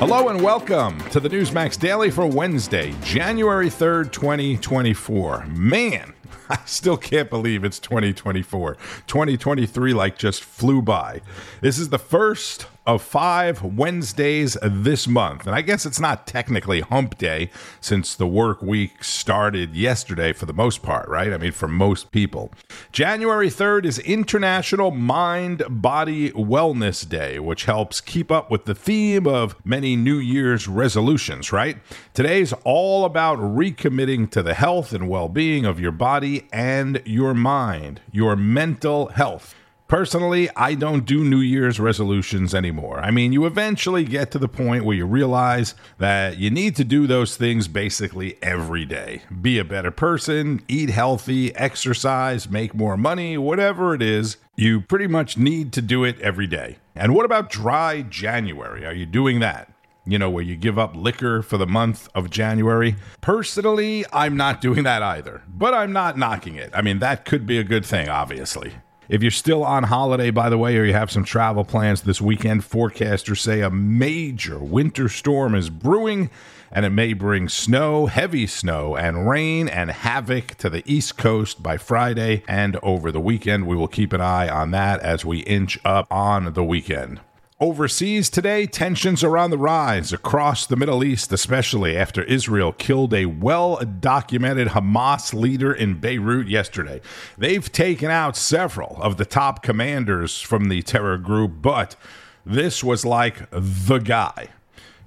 Hello and welcome to the Newsmax Daily for Wednesday, January 3rd, 2024. Man, I still can't believe it's 2024. 2023 like just flew by. This is the first of five Wednesdays this month. And I guess it's not technically hump day since the work week started yesterday for the most part, right? I mean, for most people. January 3rd is International Mind Body Wellness Day, which helps keep up with the theme of many New Year's resolutions, right? Today's all about recommitting to the health and well being of your body and your mind, your mental health. Personally, I don't do New Year's resolutions anymore. I mean, you eventually get to the point where you realize that you need to do those things basically every day. Be a better person, eat healthy, exercise, make more money, whatever it is, you pretty much need to do it every day. And what about dry January? Are you doing that? you know, where you give up liquor for the month of January. Personally, I'm not doing that either, but I'm not knocking it. I mean, that could be a good thing, obviously. If you're still on holiday, by the way, or you have some travel plans this weekend, forecasters say a major winter storm is brewing and it may bring snow, heavy snow, and rain and havoc to the East Coast by Friday and over the weekend. We will keep an eye on that as we inch up on the weekend. Overseas today, tensions are on the rise across the Middle East, especially after Israel killed a well documented Hamas leader in Beirut yesterday. They've taken out several of the top commanders from the terror group, but this was like the guy.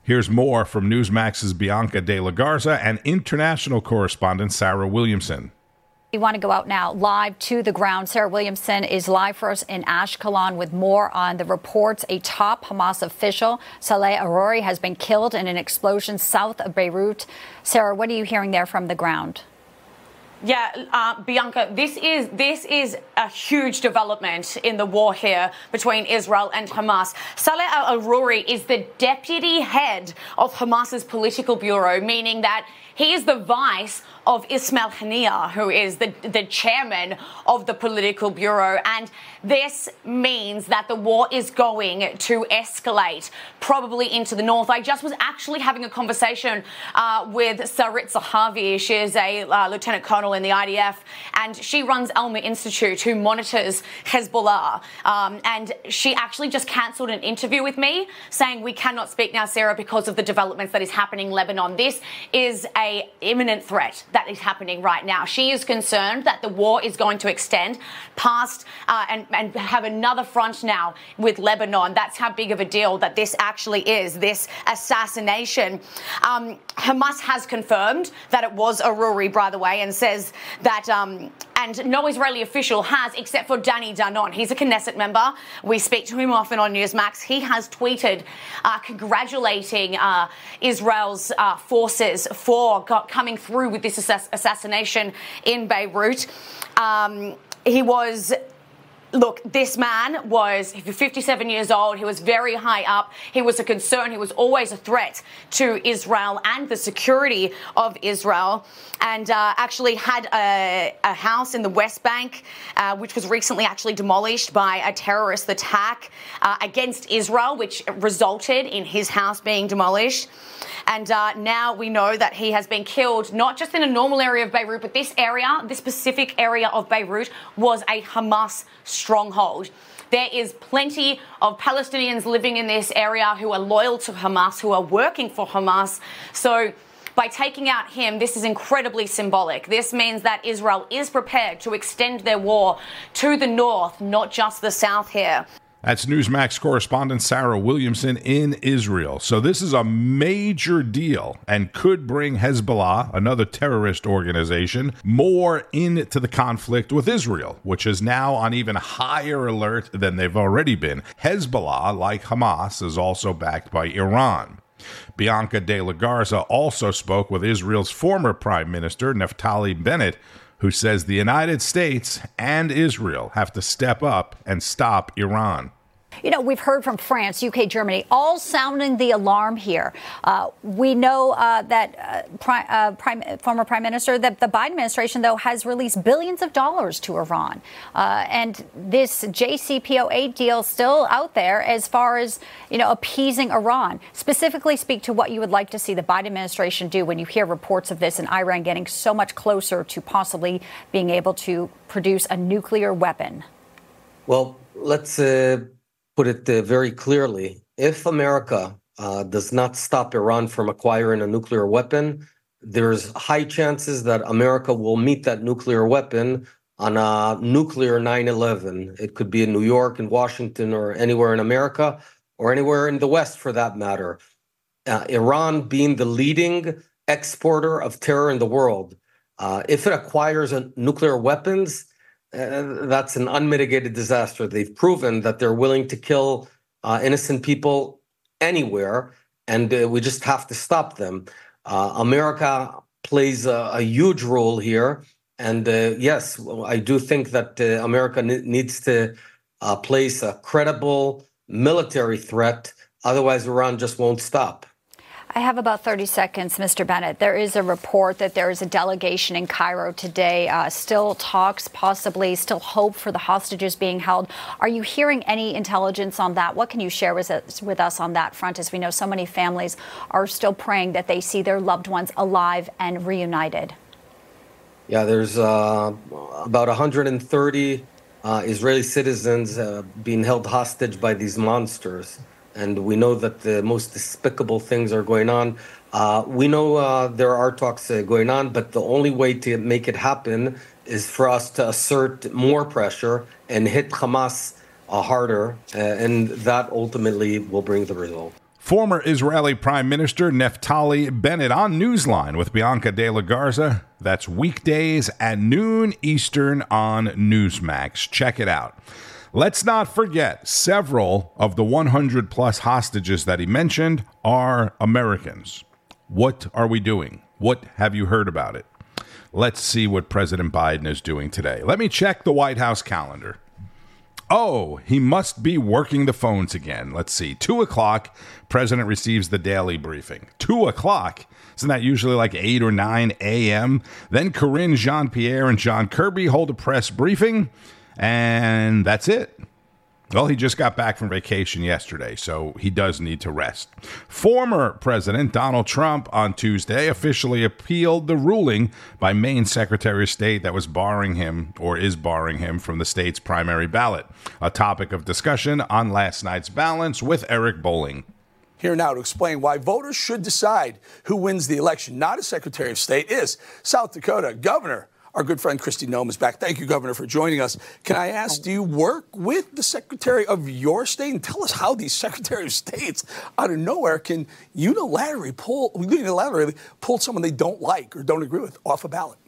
Here's more from Newsmax's Bianca De La Garza and international correspondent Sarah Williamson. We want to go out now live to the ground. Sarah Williamson is live for us in Ashkelon with more on the reports. A top Hamas official, Saleh Arouri, has been killed in an explosion south of Beirut. Sarah, what are you hearing there from the ground? Yeah, uh, Bianca, this is this is a huge development in the war here between Israel and Hamas. Saleh al Arouri is the deputy head of Hamas's political bureau, meaning that he is the vice of Ismail Haniyeh, who is the, the chairman of the political bureau. And this means that the war is going to escalate, probably into the north. I just was actually having a conversation uh, with Sarit Zahavi. She is a uh, lieutenant colonel in the IDF, and she runs Alma Institute, who monitors Hezbollah. Um, and she actually just cancelled an interview with me, saying we cannot speak now, Sarah, because of the developments that is happening in Lebanon. This is a imminent threat that is happening right now. She is concerned that the war is going to extend past uh, and, and have another front now with Lebanon. That's how big of a deal that this actually is, this assassination. Um, Hamas has confirmed that it was a Arouri, by the way, and says that um, and no Israeli official has, except for Danny Danon. He's a Knesset member. We speak to him often on Newsmax. He has tweeted uh, congratulating uh, Israel's uh, forces for coming through with this assassination in Beirut. Um, he was look, this man was 57 years old. He was very high up. He was a concern. He was always a threat to Israel and the security of Israel. And uh, actually had a, a, house in the West Bank, uh, which was recently actually demolished by a terrorist attack uh, against Israel, which resulted in his house being demolished. And uh, now we know that he has been killed not just in a normal area of Beirut, but this area, this specific area of Beirut, was a Hamas stronghold. There is plenty of Palestinians living in this area who are loyal to Hamas, who are working for Hamas. So, by taking out him, this is incredibly symbolic. This means that Israel is prepared to extend their war to the north, not just the south here. That's Newsmax correspondent Sarah Williamson in Israel. So, this is a major deal and could bring Hezbollah, another terrorist organization, more into the conflict with Israel, which is now on even higher alert than they've already been. Hezbollah, like Hamas, is also backed by Iran. Bianca de la Garza also spoke with Israel's former Prime Minister, Naftali Bennett, who says the United States and Israel have to step up and stop Iran. You know, we've heard from France, UK, Germany, all sounding the alarm here. Uh, we know uh, that uh, Prime, uh, Prime, former Prime Minister, that the Biden administration, though, has released billions of dollars to Iran. Uh, and this JCPOA deal still out there as far as, you know, appeasing Iran. Specifically, speak to what you would like to see the Biden administration do when you hear reports of this and Iran getting so much closer to possibly being able to produce a nuclear weapon. Well, let's uh, put it uh, very clearly. If America uh, does not stop Iran from acquiring a nuclear weapon, there's high chances that America will meet that nuclear weapon on a nuclear 9 11. It could be in New York, in Washington, or anywhere in America, or anywhere in the West for that matter. Uh, Iran being the leading exporter of terror in the world, uh, if it acquires a nuclear weapons, that's an unmitigated disaster. They've proven that they're willing to kill uh, innocent people anywhere, and uh, we just have to stop them. Uh, America plays a, a, huge role here, and uh, yes, I do think that uh, America needs to place a credible military threat. Otherwise, Iran just won't stop. I have about 30 seconds, Mr. Bennett. There is a report that there is a delegation in Cairo today, uh, still talks, possibly still hope for the hostages being held. Are you hearing any intelligence on that? What can you share with us, with us on that front? As we know, so many families are still praying that they see their loved ones alive and reunited. Yeah, there's uh, about 130 uh, Israeli citizens uh, being held hostage by these monsters and we know that the most despicable things are going on. Uh, we know uh, there are talks uh, going on, but the only way to make it happen is for us to assert more pressure and hit Hamas uh, harder, uh, and that ultimately will bring the result. Former Israeli Prime Minister Naftali Bennett on Newsline with Bianca De La Garza. That's weekdays at noon Eastern on Newsmax. Check it out. Let's not forget, several of the 100 plus hostages that he mentioned are Americans. What are we doing? What have you heard about it? Let's see what President Biden is doing today. Let me check the White House calendar. Oh, he must be working the phones again. Let's see. Two o'clock, President receives the daily briefing. Two o'clock. Isn't that usually like 8 or 9 a.m.? Then Karine Jean Pierre and John Kirby hold a press briefing. And that's it. Well, he just got back from vacation yesterday, so he does need to rest. Former President Donald Trump on Tuesday officially appealed the ruling by Maine Secretary of State that was barring him or is barring him from the state's primary ballot. A topic of discussion on last night's balance with Eric Bolling. Here now to explain why voters should decide who wins the election, not a Secretary of State, is South Dakota Governor our good friend Kristi Noem is back. Thank you, Governor, for joining us. Can I ask, do you work with the Secretary of your state? And tell us how these Secretary of States out of nowhere can unilaterally pull, unilaterally pull someone they don't like or don't agree with off a ballot.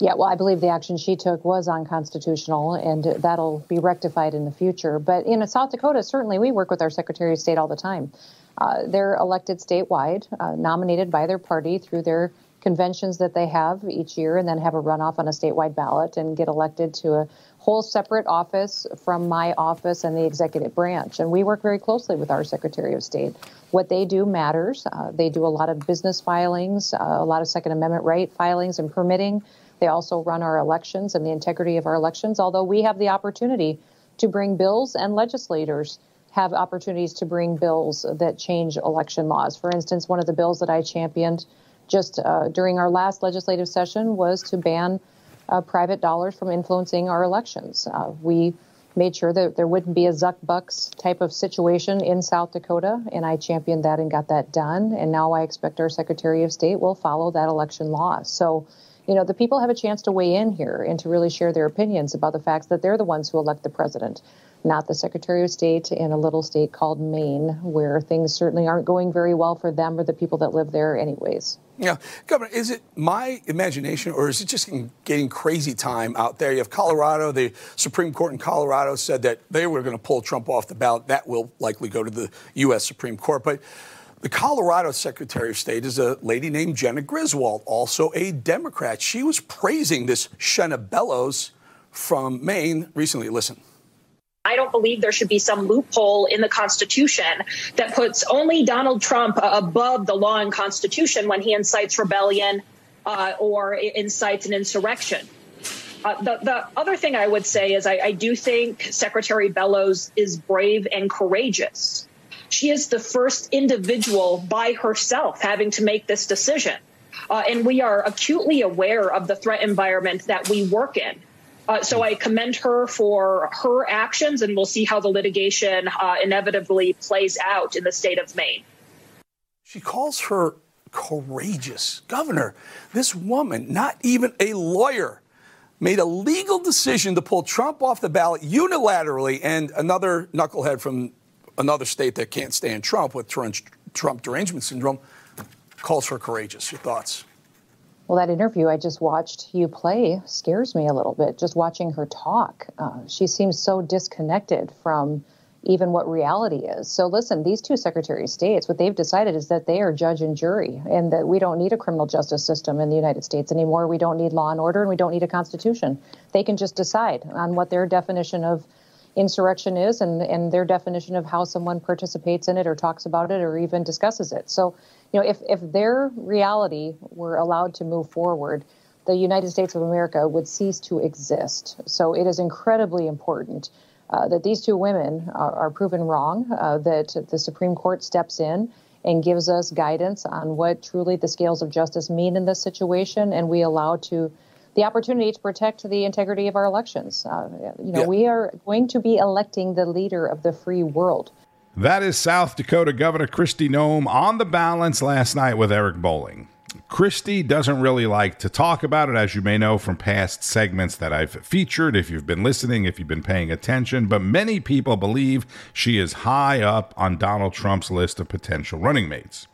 Yeah, well, I believe the action she took was unconstitutional, and that'll be rectified in the future. But in South Dakota, certainly we work with our Secretary of State all the time. Uh, they're elected statewide, uh, nominated by their party through their conventions that they have each year and then have a runoff on a statewide ballot and get elected to a whole separate office from my office and the executive branch. And we work very closely with our Secretary of State. What they do matters. Uh, they do a lot of business filings, uh, a lot of Second Amendment right filings and permitting. They also run our elections and the integrity of our elections, although we have the opportunity to bring bills and legislators have opportunities to bring bills that change election laws. For instance, one of the bills that I championed just uh, during our last legislative session was to ban uh, private dollars from influencing our elections. Uh, we made sure that there wouldn't be a Zuck Bucks type of situation in South Dakota, and I championed that and got that done. And now I expect our Secretary of State will follow that election law. So, you know, the people have a chance to weigh in here and to really share their opinions about the facts that they're the ones who elect the president not the Secretary of State in a little state called Maine, where things certainly aren't going very well for them or the people that live there, anyways. Yeah, Governor, is it my imagination or is it just getting crazy time out there? You have Colorado, the Supreme Court in Colorado said that they were going to pull Trump off the ballot. That will likely go to the U.S. Supreme Court. But the Colorado Secretary of State is a lady named Jena Griswold, also a Democrat. She was praising this Shenna Bellows from Maine recently. Listen. I don't believe there should be some loophole in the Constitution that puts only Donald Trump above the law and Constitution when he incites rebellion uh, or incites an insurrection. Uh, the, the, other thing I would say is I, I do think Secretary Bellows is brave and courageous. She is the first individual by herself having to make this decision. Uh, and we are acutely aware of the threat environment that we work in. Uh, so I commend her for her actions, and we'll see how the litigation uh, inevitably plays out in the state of Maine. She calls her courageous. Governor, this woman, not even a lawyer, made a legal decision to pull Trump off the ballot unilaterally, and another knucklehead from another state that can't stand Trump with Trump derangement syndrome calls her courageous. Your thoughts? Well, that interview I just watched you play scares me a little bit. Just watching her talk, uh, she seems so disconnected from even what reality is. So, listen, these two Secretary of States, what they've decided is that they are judge and jury, and that we don't need a criminal justice system in the United States anymore. We don't need law and order, and we don't need a constitution. They can just decide on what their definition of insurrection is and, and their definition of how someone participates in it or talks about it or even discusses it. So, you know, if, if their reality were allowed to move forward, the United States of America would cease to exist. So it is incredibly important uh, that these two women are, are proven wrong, uh, that the Supreme Court steps in and gives us guidance on what truly the scales of justice mean in this situation, and we allow to the opportunity to protect the integrity of our elections. Uh, you know, yeah. we are going to be electing the leader of the free world. That is South Dakota Governor Kristi Noem on the balance last night with Eric Bolling. Kristi doesn't really like to talk about it, as you may know from past segments that I've featured. If you've been listening, if you've been paying attention, but many people believe she is high up on Donald Trump's list of potential running mates.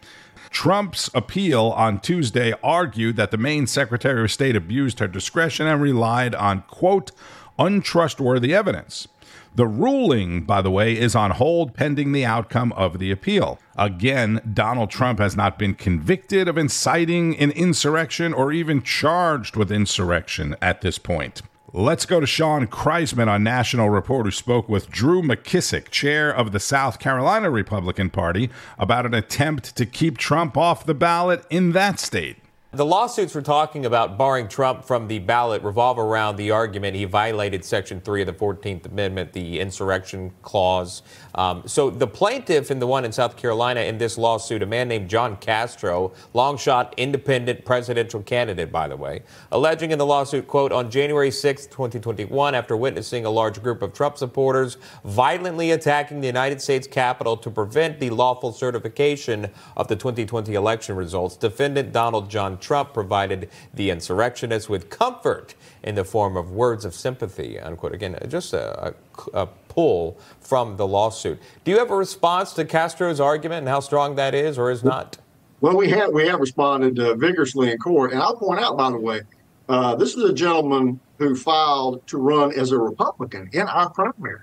Trump's appeal on Tuesday argued that the Maine Secretary of State abused her discretion and relied on, quote, untrustworthy evidence. The ruling, by the way, is on hold pending the outcome of the appeal. Again, Donald Trump has not been convicted of inciting an insurrection or even charged with insurrection at this point. Let's go to Shaun Kraisman on National Report, who spoke with Drew McKissick, chair of the South Carolina Republican Party, about an attempt to keep Trump off the ballot in that state. The lawsuits we're talking about barring Trump from the ballot revolve around the argument he violated Section 3 of the 14th Amendment, the insurrection clause. Um, so the plaintiff in the one in South Carolina in this lawsuit, a man named John Castro, long shot independent presidential candidate, by the way, alleging in the lawsuit, quote, on January 6, 2021, after witnessing a large group of Trump supporters violently attacking the United States Capitol to prevent the lawful certification of the 2020 election results, defendant Donald John Trump provided the insurrectionists with comfort in the form of words of sympathy, unquote. Again, just a, a, a pull from the lawsuit. Do you have a response to Castro's argument and how strong that is or is not? Well, we have we have responded uh, vigorously in court, and I'll point out, by the way, uh, this is a gentleman who filed to run as a Republican in our primary.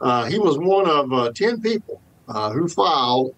Uh, he was one of uh, ten people uh, who filed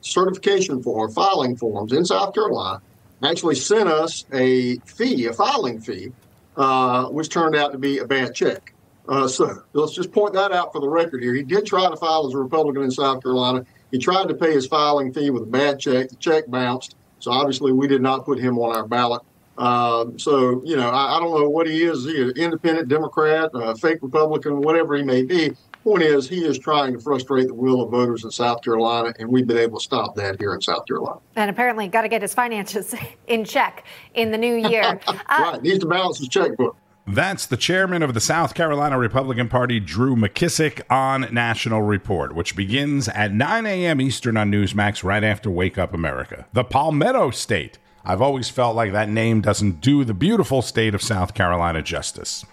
certification form filing forms in South Carolina actually sent us a fee, a filing fee, uh, which turned out to be a bad check. Uh, so let's just point that out for the record here. He did try to file as a Republican in South Carolina. He tried to pay his filing fee with a bad check. The check bounced. So obviously, we did not put him on our ballot. Um, so, you know, I, I, don't know what he is. Is he an independent Democrat, a fake Republican, whatever he may be. Point is, he is trying to frustrate the will of voters in South Carolina, and we've been able to stop that here in South Carolina. And apparently, got to get his finances in check in the new year. uh, right, needs to balance his checkbook. That's the chairman of the South Carolina Republican Party, Drew McKissick, on National Report, which begins at 9 a.m. Eastern on Newsmax right after Wake Up America. The Palmetto State. I've always felt like that name doesn't do the beautiful state of South Carolina justice.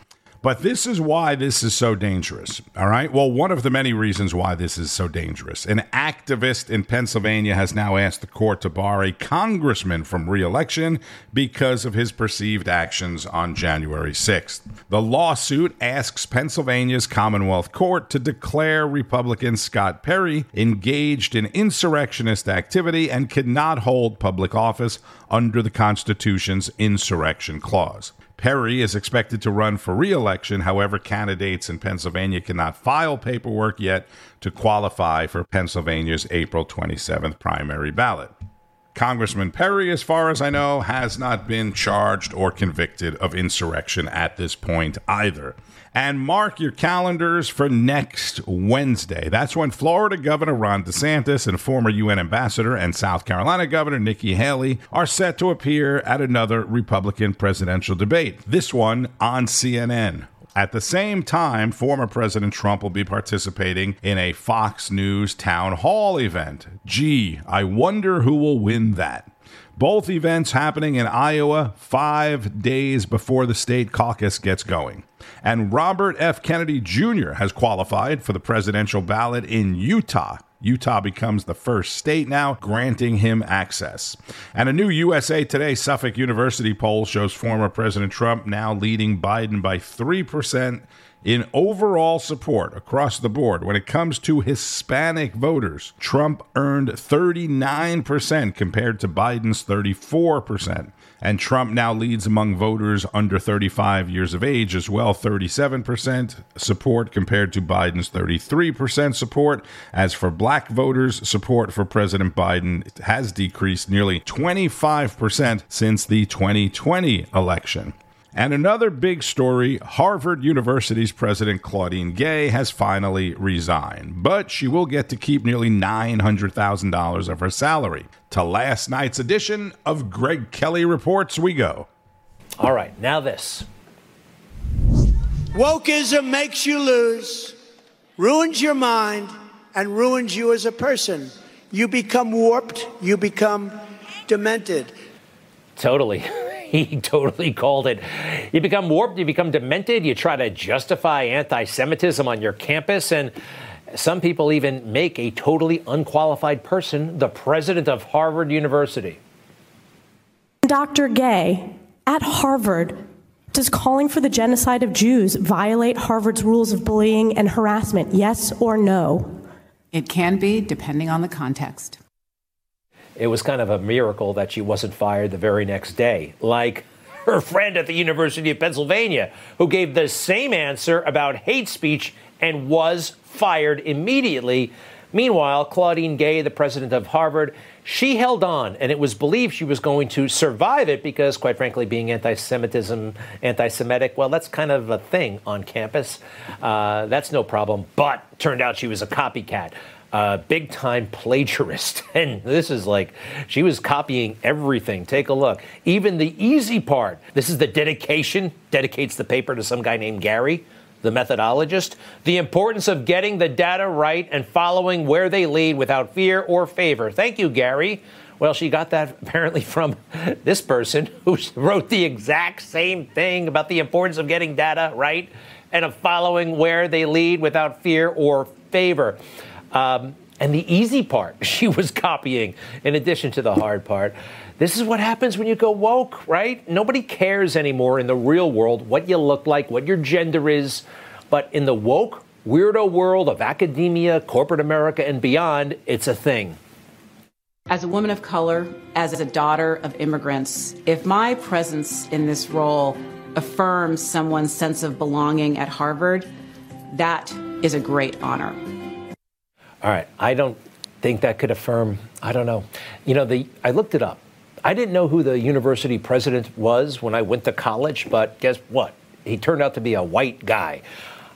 But this is why this is so dangerous. All right. Well, one of the many reasons why this is so dangerous. An activist in Pennsylvania has now asked the court to bar a congressman from reelection because of his perceived actions on January 6th. The lawsuit asks Pennsylvania's Commonwealth Court to declare Republican Scott Perry engaged in insurrectionist activity and cannot hold public office under the Constitution's insurrection clause. Perry is expected to run for re election. However, candidates in Pennsylvania cannot file paperwork yet to qualify for Pennsylvania's April 27th primary ballot. Congressman Perry, as far as I know, has not been charged or convicted of insurrection at this point either. And mark your calendars for next Wednesday. That's when Florida Governor Ron DeSantis and former UN Ambassador and South Carolina Governor Nikki Haley are set to appear at another Republican presidential debate, this one on CNN. At the same time, former President Trump will be participating in a Fox News town hall event. Gee, I wonder who will win that. Both events happening in Iowa five days before the state caucus gets going. And Robert F. Kennedy Jr. has qualified for the presidential ballot in Utah. Utah becomes the first state now, granting him access. And a new USA Today Suffolk University poll shows former President Trump now leading Biden by 3% in overall support across the board. When it comes to Hispanic voters, Trump earned 39% compared to Biden's 34%. And Trump now leads among voters under 35 years of age as well, 37% support compared to Biden's 33% support. As for black voters, support for President Biden has decreased nearly 25% since the 2020 election. And another big story Harvard University's president Claudine Gay has finally resigned, but she will get to keep nearly $900,000 of her salary. To last night's edition of Greg Kelly Reports, we go. All right, now this. Wokeism makes you lose, ruins your mind, and ruins you as a person. You become warped, you become demented. Totally. he totally called it. You become warped, you become demented, you try to justify anti Semitism on your campus, and some people even make a totally unqualified person the president of Harvard University. Dr. Gay at Harvard does calling for the genocide of Jews violate Harvard's rules of bullying and harassment? Yes or no? It can be, depending on the context. It was kind of a miracle that she wasn't fired the very next day, like her friend at the University of Pennsylvania, who gave the same answer about hate speech and was fired immediately. Meanwhile, Claudine Gay, the president of Harvard, she held on, and it was believed she was going to survive it because, quite frankly, being anti-Semitism, anti-Semitic, well, that's kind of a thing on campus. Uh, that's no problem. But turned out she was a copycat. Uh, big time plagiarist. And this is like, she was copying everything. Take a look. Even the easy part. This is the dedication, dedicates the paper to some guy named Gary the methodologist, the importance of getting the data right and following where they lead without fear or favor. Thank you, Gary. Well, she got that apparently from this person who wrote the exact same thing about the importance of getting data right and of following where they lead without fear or favor. Um, and the easy part, she was copying in addition to the hard part. This is what happens when you go woke, right? Nobody cares anymore in the real world what you look like, what your gender is. But in the woke, weirdo world of academia, corporate America, and beyond, it's a thing. As a woman of color, as a daughter of immigrants, if my presence in this role affirms someone's sense of belonging at Harvard, that is a great honor. All right. I don't think that could affirm, I don't know. You know, the I looked it up. I didn't know who the university president was when I went to college, but guess what? He turned out to be a white guy.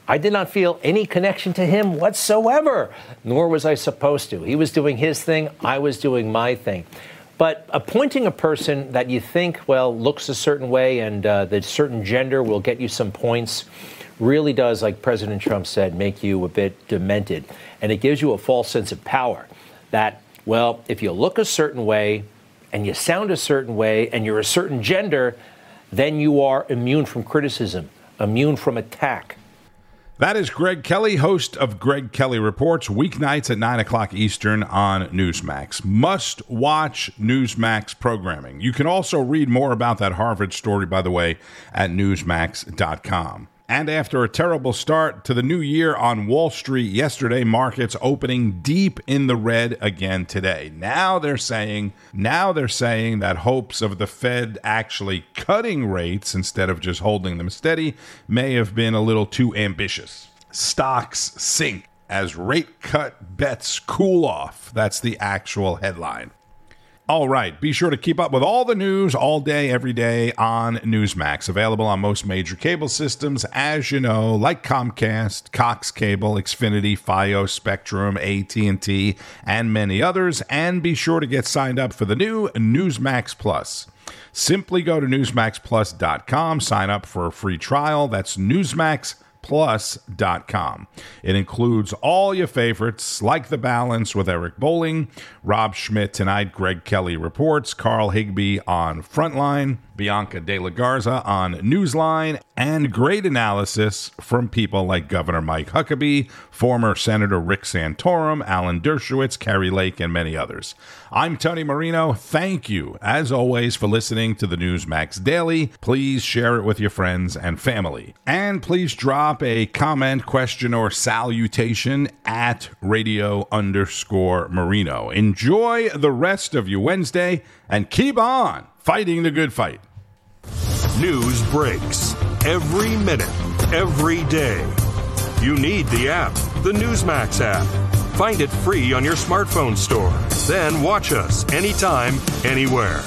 I did not feel any connection to him whatsoever, nor was I supposed to. He was doing his thing, I was doing my thing. But appointing a person that you think, well, looks a certain way and uh, that certain gender will get you some points really does, like President Trump said, make you a bit demented. And it gives you a false sense of power that, well, if you look a certain way, and you sound a certain way and you're a certain gender, then you are immune from criticism, immune from attack. That is Greg Kelly, host of Greg Kelly Reports, weeknights at 9 o'clock Eastern on Newsmax. Must watch Newsmax programming. You can also read more about that Harvard story, by the way, at Newsmax.com. And after a terrible start to the new year on Wall Street yesterday, markets opening deep in the red again today. Now they're saying, now they're saying that hopes of the Fed actually cutting rates instead of just holding them steady may have been a little too ambitious. Stocks sink as rate cut bets cool off. That's the actual headline. All right. Be sure to keep up with all the news all day, every day on Newsmax. Available on most major cable systems, as you know, like Comcast, Cox Cable, Xfinity, FiOS, Spectrum, AT&T, and many others. And be sure to get signed up for the new Newsmax Plus. Simply go to newsmaxplus.com, sign up for a free trial. That's Newsmax plus.com. It includes all your favorites like The Balance with Eric Bolling, Rob Schmitt tonight, Greg Kelly reports, Carl Higbie on Frontline, Bianca De La Garza on Newsline, and great analysis from people like Governor Mike Huckabee, former Senator Rick Santorum, Alan Dershowitz, Kari Lake, and many others. I'm Tony Marino. Thank you, as always, for listening to the Newsmax Daily. Please share it with your friends and family. And please drop a comment, question, or salutation at radio underscore Marino. Enjoy the rest of your Wednesday and keep on fighting the good fight. News breaks every minute, every day. You need the app, the Newsmax app. Find it free on your smartphone store. Then watch us anytime, anywhere.